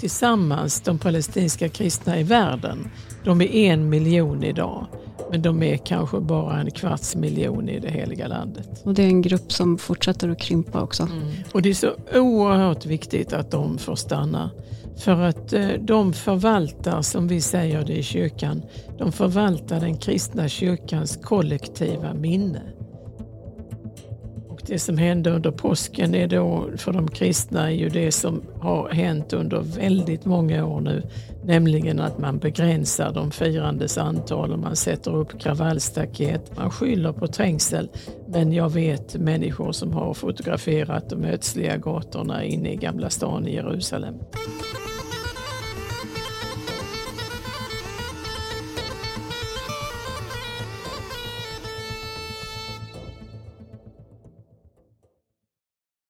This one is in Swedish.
tillsammans, de palestinska kristna i världen, de är en miljon idag. Men de är kanske bara en kvarts miljon i det heliga landet. Och det är en grupp som fortsätter att krympa också. Mm. Och det är så oerhört viktigt att de får stanna. För att eh, de förvaltar, som vi säger det i kyrkan, de förvaltar den kristna kyrkans kollektiva minne. Det som hände under påsken är då för de kristna är ju det som har hänt under väldigt många år nu. Nämligen att man begränsar de firandes antal och man sätter upp kravallstaket. Man skyller på trängsel. Men jag vet människor som har fotograferat de ödsliga gatorna inne i Gamla stan i Jerusalem.